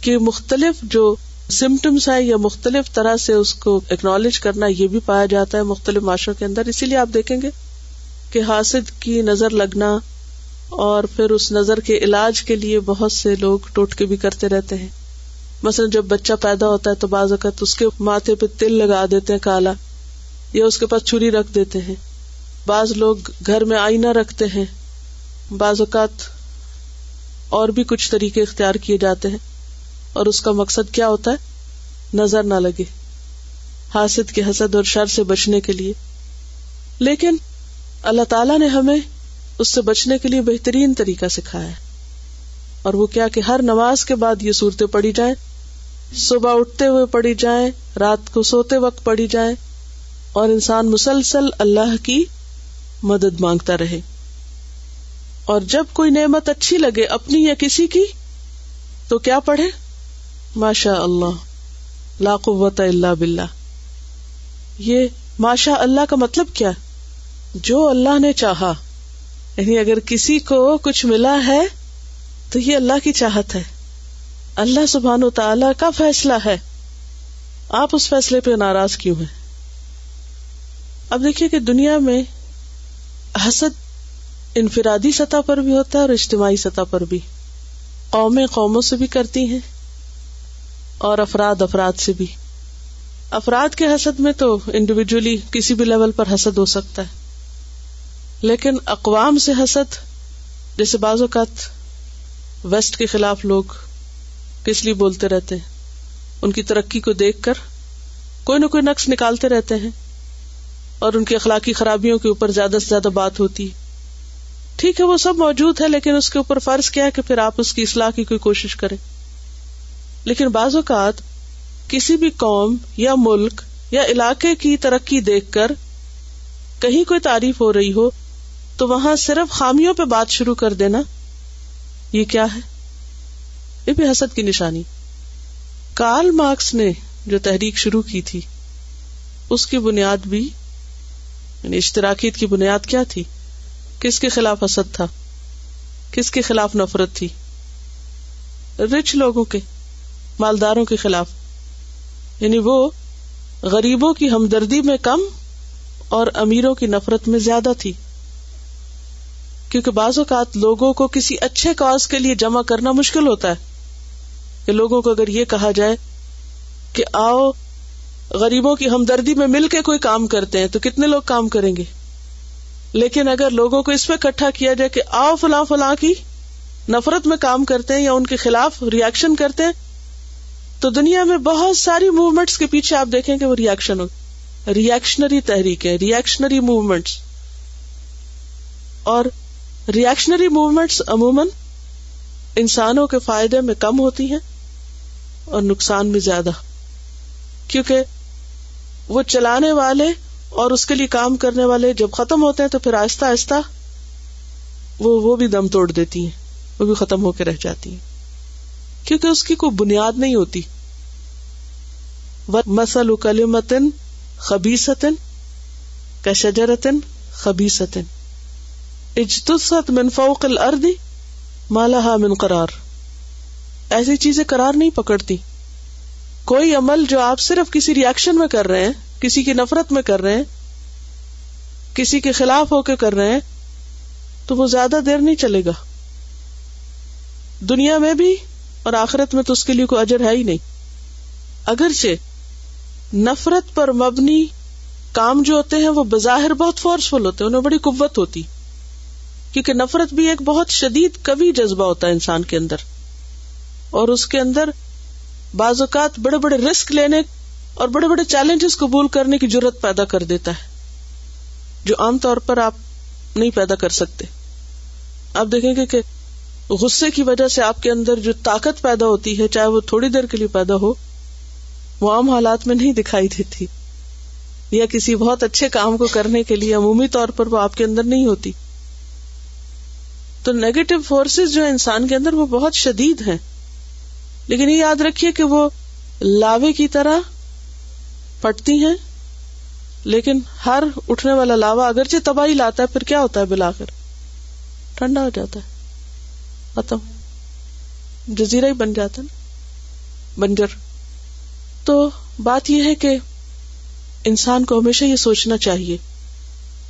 A: کے مختلف جو سمٹمس ہے یا مختلف طرح سے اس کو اکنالج کرنا، یہ بھی پایا جاتا ہے مختلف معاشروں کے اندر۔ اسی لیے آپ دیکھیں گے کہ حاسد کی نظر لگنا اور پھر اس نظر کے علاج کے لیے بہت سے لوگ ٹوٹکے بھی کرتے رہتے ہیں۔ مثلاً جب بچہ پیدا ہوتا ہے تو بعض اوقات اس کے ماتھے پہ تل لگا دیتے ہیں کالا یا اس کے پاس چھری رکھ دیتے ہیں۔ بعض لوگ گھر میں آئینہ رکھتے ہیں۔ بعض اوقات اور بھی کچھ طریقے اختیار کیے جاتے ہیں۔ اور اس کا مقصد کیا ہوتا ہے؟ نظر نہ لگے۔ حاسد کے حسد اور شر سے بچنے کے لیے۔ لیکن اللہ تعالی نے ہمیں اس سے بچنے کے لیے بہترین طریقہ سکھایا ہے۔ اور وہ کیا کہ ہر نماز کے بعد یہ صورتیں پڑی جائیں۔ صبح اٹھتے ہوئے پڑی جائیں، رات کو سوتے وقت پڑی جائیں، اور انسان مسلسل اللہ کی مدد مانگتا رہے۔ اور جب کوئی نعمت اچھی لگے اپنی یا کسی کی، تو کیا پڑھے؟ ماشاء اللہ، لا قوت اللہ بلّہ یہ ماشاء اللہ کا مطلب کیا؟ جو اللہ نے چاہا۔ یعنی اگر کسی کو کچھ ملا ہے، تو یہ اللہ کی چاہت ہے۔ اللہ سبحان و تعالی کا فیصلہ ہے۔ آپ اس فیصلے پہ ناراض کیوں ہیں؟ اب دیکھیے کہ دنیا میں حسد انفرادی سطح پر بھی ہوتا ہے اور اجتماعی سطح پر بھی۔ قومیں قوموں سے بھی کرتی ہیں اور افراد افراد سے بھی۔ افراد کے حسد میں تو انڈیویجلی کسی بھی لیول پر حسد ہو سکتا ہے۔ لیکن اقوام سے حسد، جیسے بعض اوقات ویسٹ کے خلاف لوگ کس لیے بولتے رہتے ہیں؟ ان کی ترقی کو دیکھ کر کوئی نہ کوئی نقص نکالتے رہتے ہیں۔ اور ان کی اخلاقی خرابیوں کے اوپر زیادہ سے زیادہ بات ہوتی۔ ہے ٹھیک ہے، وہ سب موجود ہے لیکن اس کے اوپر فرض کیا ہے کہ پھر آپ اس کی اصلاح کی کوئی کوشش کریں۔ لیکن بعض اوقات کسی بھی قوم یا ملک یا علاقے کی ترقی دیکھ کر کہیں کوئی تعریف ہو رہی ہو، تو وہاں صرف خامیوں پہ بات شروع کر دینا، یہ کیا ہے؟ یہ بھی حسد کی نشانی۔ کارل مارکس نے جو تحریک شروع کی تھی، اس کی بنیاد بھی یعنی اشتراکیت کی بنیاد کیا تھی؟ کس کے خلاف حسد تھا؟ کس کے خلاف نفرت تھی؟ رچ لوگوں کے، مالداروں کے خلاف۔ یعنی وہ غریبوں کی ہمدردی میں کم اور امیروں کی نفرت میں زیادہ تھی۔ کیونکہ بعض اوقات لوگوں کو کسی اچھے کاز کے لیے جمع کرنا مشکل ہوتا ہے۔ کہ لوگوں کو اگر یہ کہا جائے کہ آؤ، غریبوں کی ہمدردی میں مل کے کوئی کام کرتے ہیں، تو کتنے لوگ کام کریں گے؟ لیکن اگر لوگوں کو اس میں اکٹھا کیا جائے کہ آؤ فلاں فلاں کی نفرت میں کام کرتے ہیں یا ان کے خلاف ریئیکشن کرتے ہیں، تو دنیا میں بہت ساری موومینٹس کے پیچھے آپ دیکھیں کہ وہ ریئیکشن ہو ریئیکشنری تحریک ریئیکشنری موومینٹس اور ریئیکشنری موومینٹس عموماً انسانوں کے فائدے میں کم ہوتی ہیں۔ اور نقصان میں زیادہ۔ کیونکہ وہ چلانے والے اور اس کے لیے کام کرنے والے جب ختم ہوتے ہیں تو پھر آہستہ آہستہ وہ وہ بھی دم توڑ دیتی ہیں، وہ بھی ختم ہو کے رہ جاتی ہیں۔ کیونکہ اس کی کوئی بنیاد نہیں ہوتی۔ مسل کلیمتن خبیستن کا شجرتن خبیستن اجتست من فوق الارض مالہ من قرار۔ ایسی چیزیں قرار نہیں پکڑتی۔ کوئی عمل جو آپ صرف کسی ریئیکشن میں کر رہے ہیں، کسی کی نفرت میں کر رہے ہیں، کسی کے خلاف ہو کے کر رہے ہیں، تو وہ زیادہ دیر نہیں چلے گا۔ دنیا میں بھی اور آخرت میں تو اس کے لیے کوئی اجر ہے ہی نہیں۔ اگرچہ نفرت پر مبنی کام جو ہوتے ہیں، وہ بظاہر بہت فورسفل ہوتے ہیں، انہیں بڑی قوت ہوتی۔ کیونکہ نفرت بھی ایک بہت شدید کبھی جذبہ ہوتا ہے انسان کے اندر۔ اور اس کے اندر بعض اوقات بڑے بڑے رسک لینے اور بڑے بڑے چیلنجز قبول کرنے کی ضرورت پیدا کر دیتا ہے، جو عام طور پر آپ نہیں پیدا کر سکتے۔ آپ دیکھیں گے کہ غصے کی وجہ سے آپ کے اندر جو طاقت پیدا ہوتی ہے، چاہے وہ تھوڑی دیر کے لیے پیدا ہو، وہ عام حالات میں نہیں دکھائی دیتی۔ یا کسی بہت اچھے کام کو کرنے کے لیے عمومی طور پر وہ آپ کے اندر نہیں ہوتی۔ تو نیگیٹو فورسز جو انسان کے اندر وہ بہت شدید ہیں۔ لیکن یہ یاد رکھیے کہ وہ لاوے کی طرح پٹتی ہیں، لیکن ہر اٹھنے والا لاوا اگرچہ تباہی لاتا ہے، پھر کیا ہوتا ہے بلا کر ٹھنڈا ہو جاتا ہے، ختم، جزیرہ ہی بن جاتا نا، بنجر۔ تو بات یہ ہے کہ انسان کو ہمیشہ یہ سوچنا چاہیے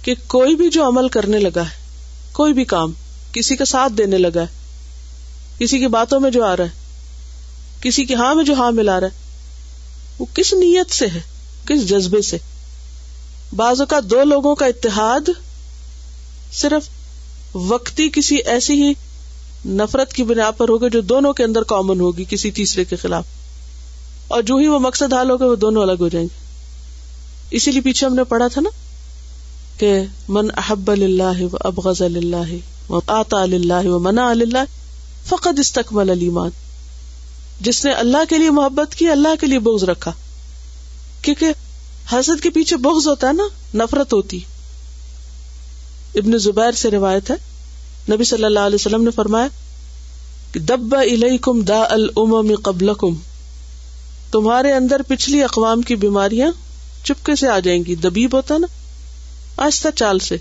A: کہ کوئی بھی جو عمل کرنے لگا ہے، کوئی بھی کام کسی کا ساتھ دینے لگا ہے، کسی کی باتوں میں جو آ رہا ہے کسی کی ہاں میں جو ہاں ملا رہا ہے، وہ کس نیت سے ہے؟ کس جذبے سے؟ بعض اوقات دو لوگوں کا اتحاد صرف وقتی کسی ایسی ہی نفرت کی بنا پر ہوگا جو دونوں کے اندر کامن ہوگی، کسی تیسرے کے خلاف۔ اور جو ہی وہ مقصد حال ہوگا، وہ دونوں الگ ہو جائیں گے۔ اسی لیے پیچھے ہم نے پڑھا تھا نا کہ من احب اللہ و ابغض اللہ و آتا اللہ و منا اللہ فقط استقبل علیمان جس نے اللہ کے لیے محبت کی، اللہ کے لیے بغض رکھا۔ کیونکہ حسد کے پیچھے بغض ہوتا ہے نا، نفرت ہوتی۔ ابن زبیر سے روایت ہے، نبی صلی اللہ علیہ وسلم نے فرمایا کہ دب الیکم دا الامم قبلکم تمہارے اندر پچھلی اقوام کی بیماریاں چپکے سے آ جائیں گی، دبیب ہوتا نا۔ آہستہ چال سے۔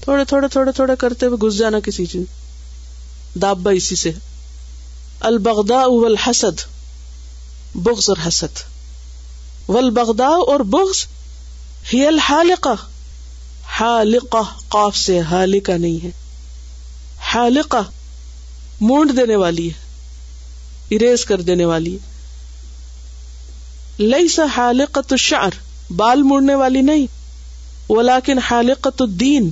A: تھوڑے تھوڑے تھوڑے تھوڑے کرتے ہوئے گھس جانا کسی چیز۔ دابا اسی سے۔ البغدا والحسد، بغض اور حسد۔ والبغدا اور بغض ہی الحالقہ۔ حالقہ، قاف سے حالقہ نہیں ہے۔ حالقہ مونڈ دینے والی ہے، اریز کر دینے والی ہے۔ لئی سا حالقت الشعر، بال مڑنے والی نہیں۔ ولیکن حالقت الدین،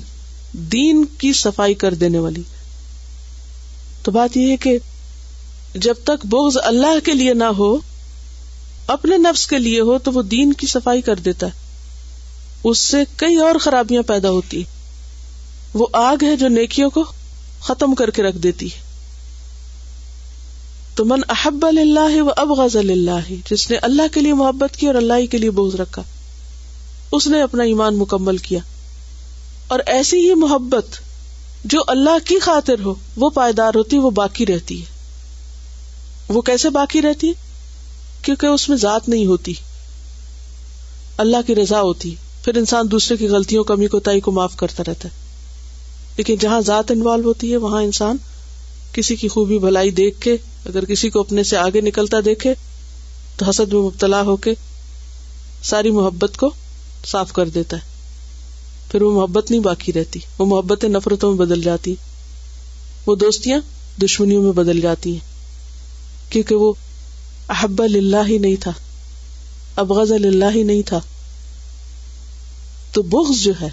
A: دین کی صفائی کر دینے والی۔ تو بات یہ ہے کہ جب تک بغض اللہ کے لیے نہ ہو، اپنے نفس کے لیے ہو، تو وہ دین کی صفائی کر دیتا ہے۔ اس سے کئی اور خرابیاں پیدا ہوتی۔ وہ آگ ہے جو نیکیوں کو ختم کر کے رکھ دیتی ہے۔ تو من احب اللہ و اب غز اللہ جس نے اللہ کے لیے محبت کی اور اللہ کے لیے بوجھ رکھا۔ اس نے اپنا ایمان مکمل کیا۔ اور ایسی ہی محبت جو اللہ کی خاطر ہو، وہ پائیدار ہوتی، وہ باقی رہتی ہے۔ وہ کیسے باقی رہتی؟ کیونکہ اس میں ذات نہیں ہوتی۔ اللہ کی رضا ہوتی۔ پھر انسان دوسرے کی غلطیوں کمی کو تائی کو معاف کرتا رہتا ہے۔ لیکن جہاں ذات انوالو ہوتی ہے، وہاں انسان کسی کی خوبی، بھلائی دیکھ کے، اگر کسی کو اپنے سے آگے نکلتا دیکھے، تو حسد میں مبتلا ہو کے ساری محبت کو صاف کر دیتا ہے۔ پھر وہ محبت نہیں باقی رہتی۔ وہ محبتیں نفرتوں میں بدل جاتی۔ وہ دوستیاں دشمنیوں میں بدل جاتی ہیں۔ کیونکہ وہ احب اللہ ہی نہیں تھا، ابغض اللہ ہی نہیں تھا۔ تو بغض جو ہے،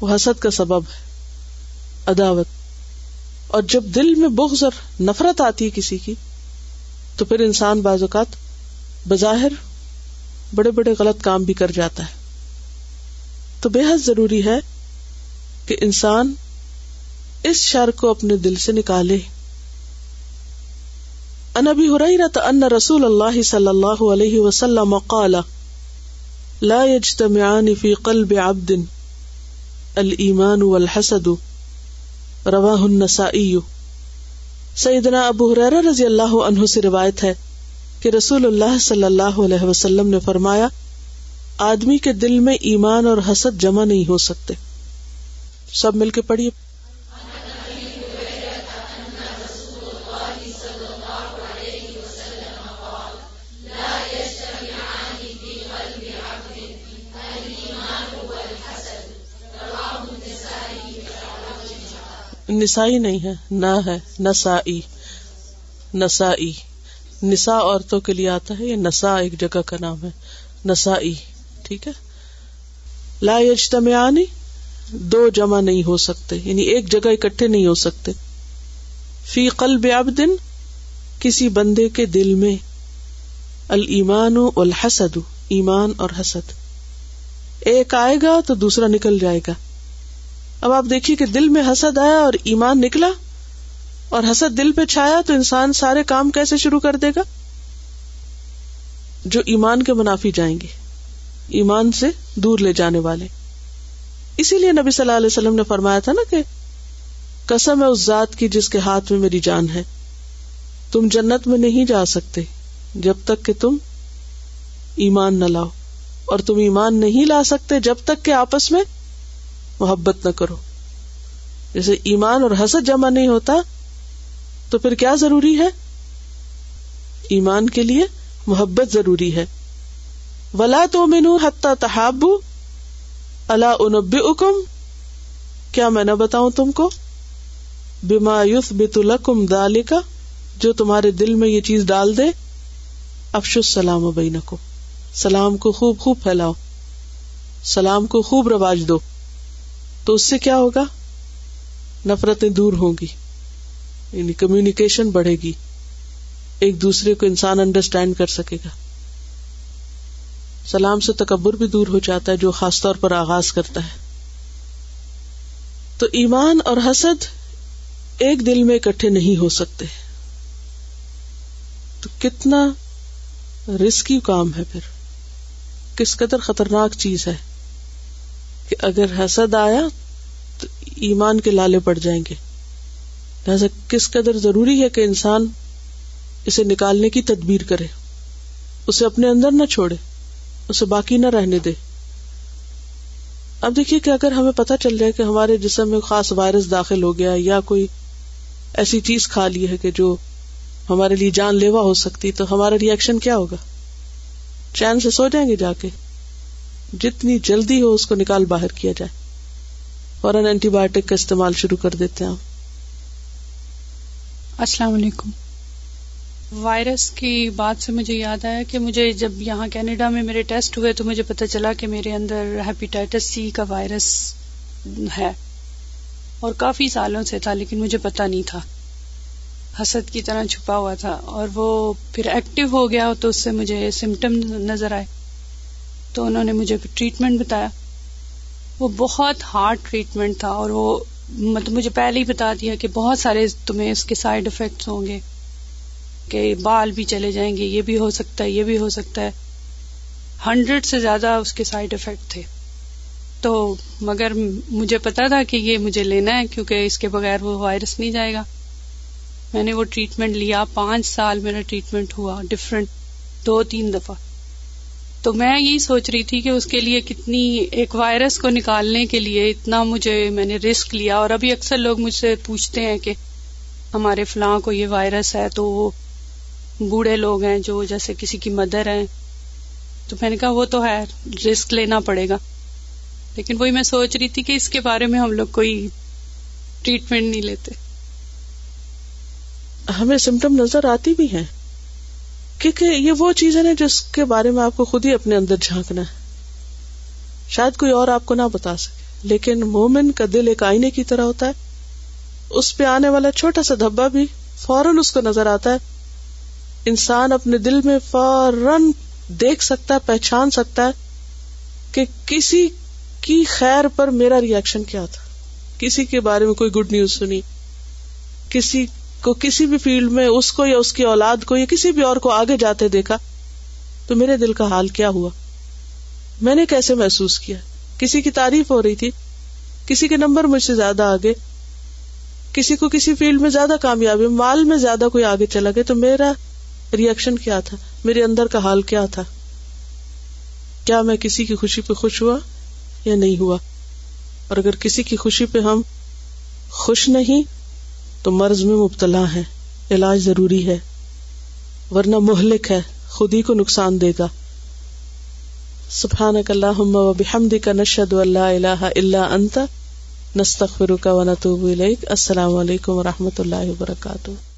A: وہ حسد کا سبب ہے، عداوت۔ اور جب دل میں بغض اور نفرت آتی ہے کسی کی، تو پھر انسان بعض اوقات بظاہر بڑے بڑے غلط کام بھی کر جاتا ہے۔ تو بے حد ضروری ہے کہ انسان اس شر کو اپنے دل سے نکالے۔ ان ابی حریرت ان رسول اللہ صلی اللہ علیہ وسلم قال، لا يجتمعان في قلب عبد الایمان والحسد، رواہ النسائی۔ سیدنا ابو حریر رضی اللہ عنہ سے روایت ہے کہ رسول اللہ صلی اللہ علیہ وسلم نے فرمایا، آدمی کے دل میں ایمان اور حسد جمع نہیں ہو سکتے۔ سب مل کے پڑھیے۔ نسائی نہیں ہے، نہ ہے، نسائی نسائی۔ نسا عورتوں کے لیے آتا ہے، یہ نسا ایک جگہ کا نام ہے، نسائی، ٹھیک ہے؟ لا یجتمعانی، دو جمع نہیں ہو سکتے یعنی ایک جگہ اکٹھے نہیں ہو سکتے۔ فی قلب عبد کسی بندے کے دل میں۔ المان الحسد ایمان اور حسد۔ ایک آئے گا تو دوسرا نکل جائے گا۔ اب آپ دیکھیے کہ دل میں حسد آیا اور ایمان نکلا اور حسد دل پہ چھایا تو انسان سارے کام کیسے شروع کر دے گا؟ جو ایمان کے منافی جائیں گے، ایمان سے دور لے جانے والے۔ اسی لیے نبی صلی اللہ علیہ وسلم نے فرمایا تھا نا کہ کسم ہے اس ذات کی جس کے ہاتھ میں میری جان ہے۔ تم جنت میں نہیں جا سکتے جب تک کہ تم ایمان نہ لاؤ۔ اور تم ایمان نہیں لا سکتے جب تک کہ آپس میں محبت نہ کرو۔ جیسے ایمان اور حسد جمع نہیں ہوتا، تو پھر کیا ضروری ہے؟ ایمان کے لیے محبت ضروری ہے۔ ولا تو مینو حتہ تحاب اللہ انب اکم کیا میں نہ بتاؤں تم کو؟ بیما یوس بت الکم دال کا جو تمہارے دل میں یہ چیز ڈال دے افش السلام بین کو سلام کو خوب خوب پھیلاؤ۔ سلام کو خوب رواج دو۔ تو اس سے کیا ہوگا؟ نفرتیں دور ہوں گی یعنی کمیونیکیشن بڑھے گی، ایک دوسرے کو انسان انڈرسٹینڈ کر سکے گا۔ سلام سے تکبر بھی دور ہو جاتا ہے، جو خاص طور پر آغاز کرتا ہے۔ تو ایمان اور حسد ایک دل میں اکٹھے نہیں ہو سکتے۔ تو کتنا رسکی کام ہے پھر۔ کس قدر خطرناک چیز ہے کہ اگر حسد آیا تو ایمان کے لالے پڑ جائیں گے۔ لہذا کس قدر ضروری ہے کہ انسان اسے نکالنے کی تدبیر کرے، اسے اپنے اندر نہ چھوڑے، اسے باقی نہ رہنے دے۔ اب دیکھیے کہ اگر ہمیں پتا چل جائے کہ ہمارے جسم میں خاص وائرس داخل ہو گیا یا کوئی ایسی چیز کھا لی ہے کہ جو ہمارے لیے جان لیوا ہو سکتی، تو ہمارا ریئیکشن کیا ہوگا؟ چین سے سو جائیں گے جا کے۔ جتنی جلدی ہو اس کو نکال باہر کیا جائے۔ فوراً اینٹی بایوٹک کا استعمال شروع کر دیتے ہیں
B: السلام علیکم۔ وائرس کی بات سے مجھے یاد آیا کہ مجھے جب یہاں کینیڈا میں میرے ٹیسٹ ہوئے تو مجھے پتا چلا کہ میرے اندر ہیپیٹائٹس سی کا وائرس ہے۔ اور کافی سالوں سے تھا لیکن مجھے پتا نہیں تھا۔ حسد کی طرح چھپا ہوا تھا اور وہ پھر ایکٹیو ہو گیا تو اس سے مجھے سمٹم نظر آئے۔ تو انہوں نے مجھے ٹریٹمنٹ بتایا۔ وہ بہت ہارڈ ٹریٹمنٹ تھا اور وہ مطلب مجھے پہلے ہی بتا دیا کہ بہت سارے تمہیں اس کے سائڈ افیکٹس ہوں گے کہ بال بھی چلے جائیں گے، یہ بھی ہو سکتا ہے، یہ بھی ہو سکتا ہے۔ ہنڈریڈ سے زیادہ اس کے سائڈ افیکٹ تھے۔ تو مگر مجھے پتا تھا کہ یہ مجھے لینا ہے کیونکہ اس کے بغیر وہ وائرس نہیں جائے گا۔ میں نے وہ ٹریٹمنٹ لیا، پانچ سال میرا ٹریٹمنٹ ہوا ڈفرینٹ دو تین دفعہ۔ تو میں یہی سوچ رہی تھی کہ اس کے لیے کتنی ایک وائرس کو نکالنے کے لیے اتنا مجھے میں نے رسک لیا اور ابھی اکثر لوگ مجھ سے پوچھتے ہیں کہ ہمارے فلاں کو یہ وائرس ہے تو وہ بوڑھے لوگ ہیں جو جیسے کسی کی مدر ہیں۔ تو میں نے کہا وہ تو ہے، رسک لینا پڑے گا۔ لیکن وہی میں سوچ رہی تھی کہ اس کے بارے میں ہم لوگ کوئی ٹریٹمنٹ نہیں لیتے۔
A: ہمیں سمٹم نظر آتی بھی ہیں۔ کیونکہ یہ وہ چیز ہے نا جس کے بارے میں آپ کو خود ہی اپنے اندر جھانکنا ہے۔ شاید کوئی اور آپ کو نہ بتا سکے، لیکن مومن کا دل ایک آئینے کی طرح ہوتا ہے۔ اس پہ آنے والا چھوٹا سا دھبا بھی فوراً اس کو نظر آتا ہے۔ انسان اپنے دل میں فوراً دیکھ سکتا ہے، پہچان سکتا ہے کہ کسی کی خیر پر میرا ریئیکشن کیا تھا۔ کسی کے بارے میں کوئی گڈ نیوز سنی، کسی کو کسی بھی فیلڈ میں اس کو یا اس کی اولاد کو یا کسی بھی اور کو آگے جاتے دیکھا تو میرے دل کا حال کیا ہوا؟ میں نے کیسے محسوس کیا؟ کسی کی تعریف ہو رہی تھی، کسی کے نمبر مجھ سے زیادہ آگے، کسی کو کسی فیلڈ میں زیادہ کامیابی، مال میں زیادہ کوئی آگے چلا گیا، تو میرا ریئیکشن کیا تھا؟ میرے اندر کا حال کیا تھا؟ کیا میں کسی کی خوشی پہ خوش ہوا یا نہیں ہوا؟ اور اگر کسی کی خوشی پہ ہم خوش نہیں تو مرض میں مبتلا ہے، علاج ضروری ہے، ورنہ مہلک ہے، خود ہی کو نقصان دے گا۔ سبحانک اللہم سبحان کا نشد اللہ الہ الا انت، نستغفرک و نتوب الیک۔ السلام علیکم و رحمۃ اللہ وبرکاتہ۔